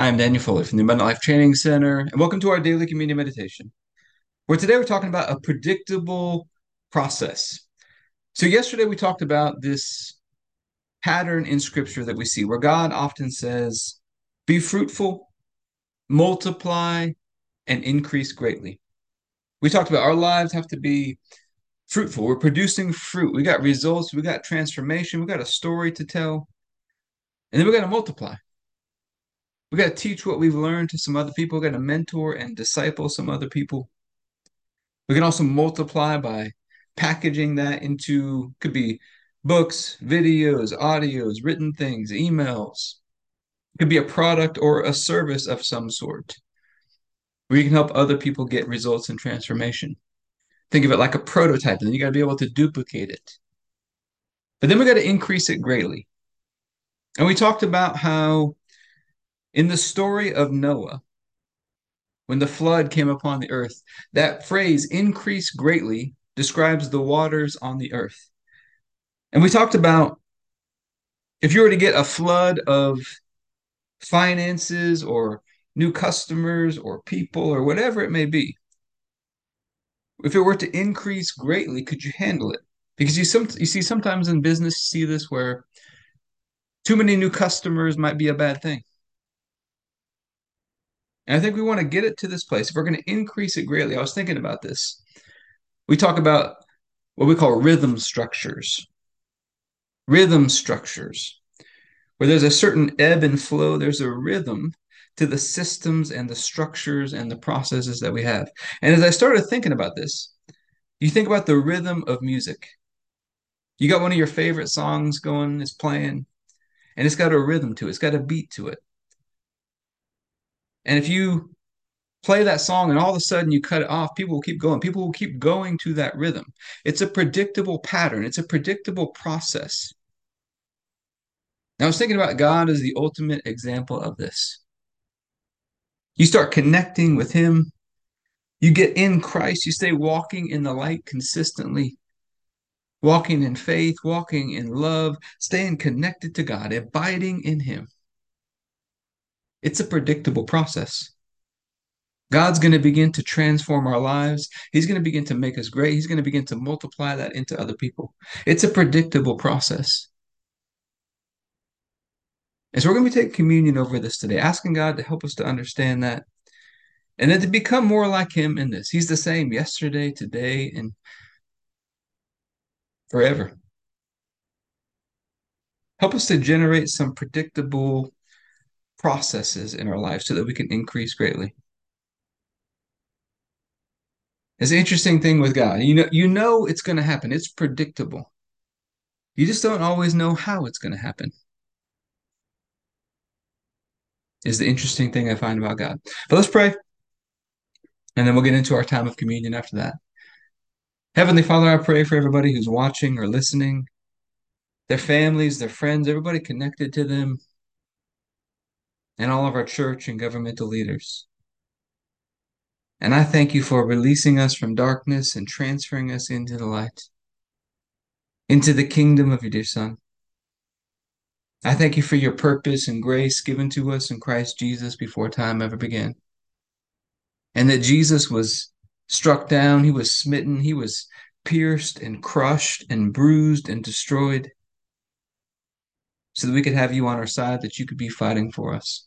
Hi, I'm Daniel Foley from the Abundant Life Training Center, and welcome to our daily communion meditation. Where today we're talking about a predictable process. So, yesterday we talked about this pattern in scripture that we see where God often says, Be fruitful, multiply, and increase greatly. We talked about our lives have to be fruitful. We're producing fruit. We got results, we got transformation, we got a story to tell, and then we got to multiply. We got to teach what we've learned to some other people. We got to mentor and disciple some other people. We can also multiply by packaging that into could be books, videos, audios, written things, emails. It could be a product or a service of some sort you can help other people get results and transformation. Think of it like a prototype, and then you got to be able to duplicate it. But then we got to increase it greatly. And we talked about how in the story of Noah, when the flood came upon the earth, that phrase, increase greatly, describes the waters on the earth. And we talked about if you were to get a flood of finances or new customers or people or whatever it may be, if it were to increase greatly, could you handle it? Because you some you see sometimes in business you see this where too many new customers might be a bad thing. And I think we want to get it to this place. If we're going to increase it greatly, I was thinking about this. We talk about what we call rhythm structures. Rhythm structures, where there's a certain ebb and flow, there's a rhythm to the systems and the structures and the processes that we have. And as I started thinking about this, you think about the rhythm of music. You got one of your favorite songs going, it's playing, and it's got a rhythm to it, it's got a beat to it. And if you play that song and all of a sudden you cut it off, people will keep going. People will keep going to that rhythm. It's a predictable pattern, it's a predictable process. Now, I was thinking about God as the ultimate example of this. You start connecting with Him, you get in Christ, you stay walking in the light consistently, walking in faith, walking in love, staying connected to God, abiding in Him. It's a predictable process. God's going to begin to transform our lives. He's going to begin to make us great. He's going to begin to multiply that into other people. It's a predictable process. And so we're going to be taking communion over this today, asking God to help us to understand that and then to become more like Him in this. He's the same yesterday, today, and forever. Help us to generate some predictable processes in our lives so that we can increase greatly. It's an interesting thing with God. You know, you know it's going to happen. It's predictable. You just don't always know how it's going to happen. Is the interesting thing I find about God. But let's pray. And then we'll get into our time of communion after that. Heavenly Father, I pray for everybody who's watching or listening, their families, their friends, everybody connected to them, and all of our church and governmental leaders. And I thank you for releasing us from darkness and transferring us into the light, into the kingdom of your dear Son. I thank you for your purpose and grace given to us in Christ Jesus before time ever began. And that Jesus was struck down, he was smitten, he was pierced and crushed and bruised and destroyed so that we could have you on our side, that you could be fighting for us.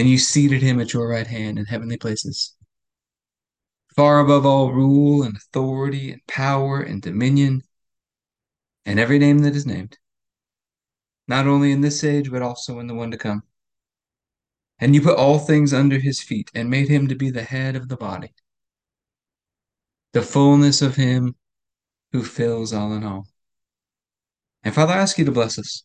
and you seated him at your right hand in heavenly places far above all rule and authority and power and dominion and every name that is named, not only in this age, but also in the one to come. And you put all things under his feet and made him to be the head of the body, the fullness of him who fills all in all. And Father, I ask you to bless us.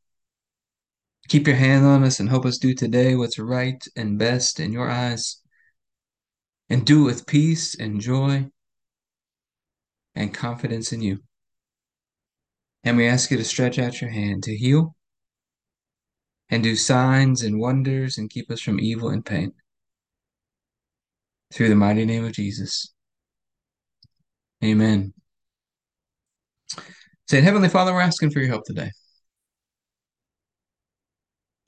Keep your hand on us and help us do today what's right and best in your eyes. And do it with peace and joy and confidence in you. And we ask you to stretch out your hand to heal and do signs and wonders and keep us from evil and pain. Through the mighty name of Jesus. Amen. Say, Heavenly Father, we're asking for your help today.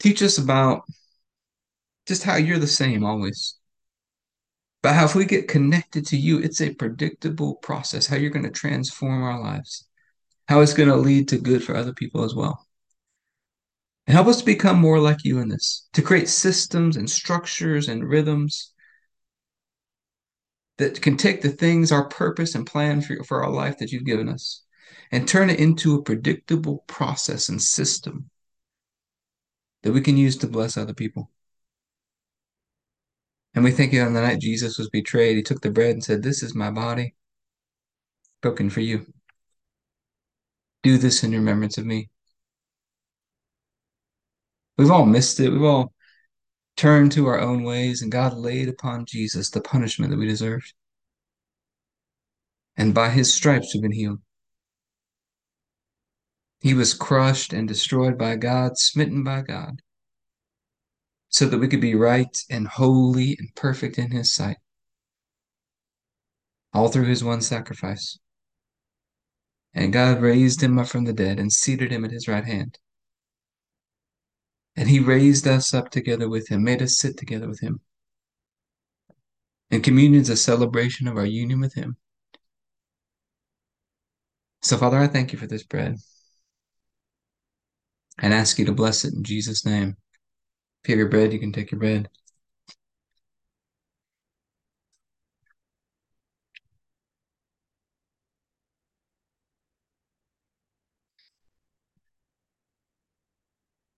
Teach us about just how you're the same always. But how if we get connected to you, it's a predictable process, how you're going to transform our lives, how it's going to lead to good for other people as well. And help us to become more like you in this, to create systems and structures and rhythms that can take the things, our purpose and plan for, for our life that you've given us, and turn it into a predictable process and system that we can use to bless other people. And we think on the night Jesus was betrayed, he took the bread and said, This is my body broken for you. Do this in remembrance of me. We've all missed it. We've all turned to our own ways, and God laid upon Jesus the punishment that we deserved. And by his stripes we've been healed. He was crushed and destroyed by God, smitten by God, so that we could be right and holy and perfect in his sight. All through his one sacrifice. And God raised him up from the dead and seated him at his right hand. And he raised us up together with him, made us sit together with him. And communion is a celebration of our union with him. So, Father, I thank you for this bread and ask you to bless it in Jesus' name. If you have your bread, you can take your bread.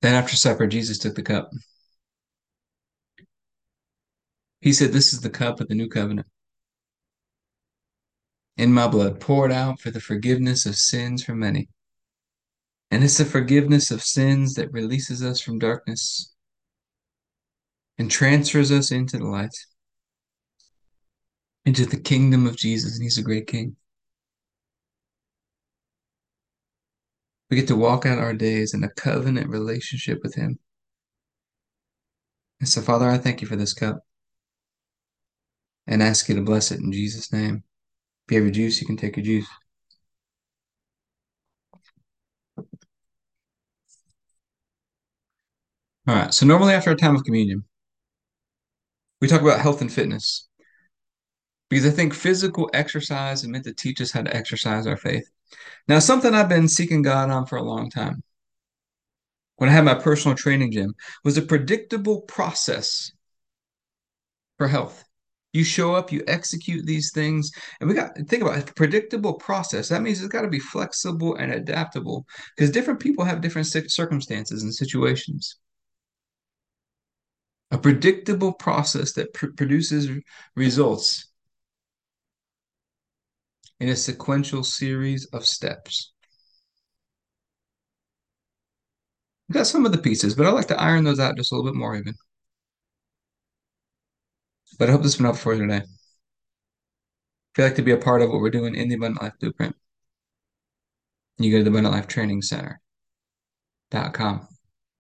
Then after supper, Jesus took the cup. He said, This is the cup of the new covenant. In my blood, poured out for the forgiveness of sins for many. And it's the forgiveness of sins that releases us from darkness and transfers us into the light, into the kingdom of Jesus. And He's a great King. We get to walk out our days in a covenant relationship with Him. And so, Father, I thank you for this cup and ask you to bless it in Jesus' name. If you have your juice, you can take your juice. All right, so normally after a time of communion, we talk about health and fitness because I think physical exercise is meant to teach us how to exercise our faith. Now, something I've been seeking God on for a long time when I had my personal training gym was a predictable process for health. You show up, you execute these things, and we got think about it, predictable process. That means it's got to be flexible and adaptable because different people have different circumstances and situations. A predictable process that pr produces results in a sequential series of steps. We've got some of the pieces, but I'd like to iron those out just a little bit more even. But I hope this went up for you today. If you'd like to be a part of what we're doing in the Abundant Life Blueprint, you go to the Abundant Life Training Center.com.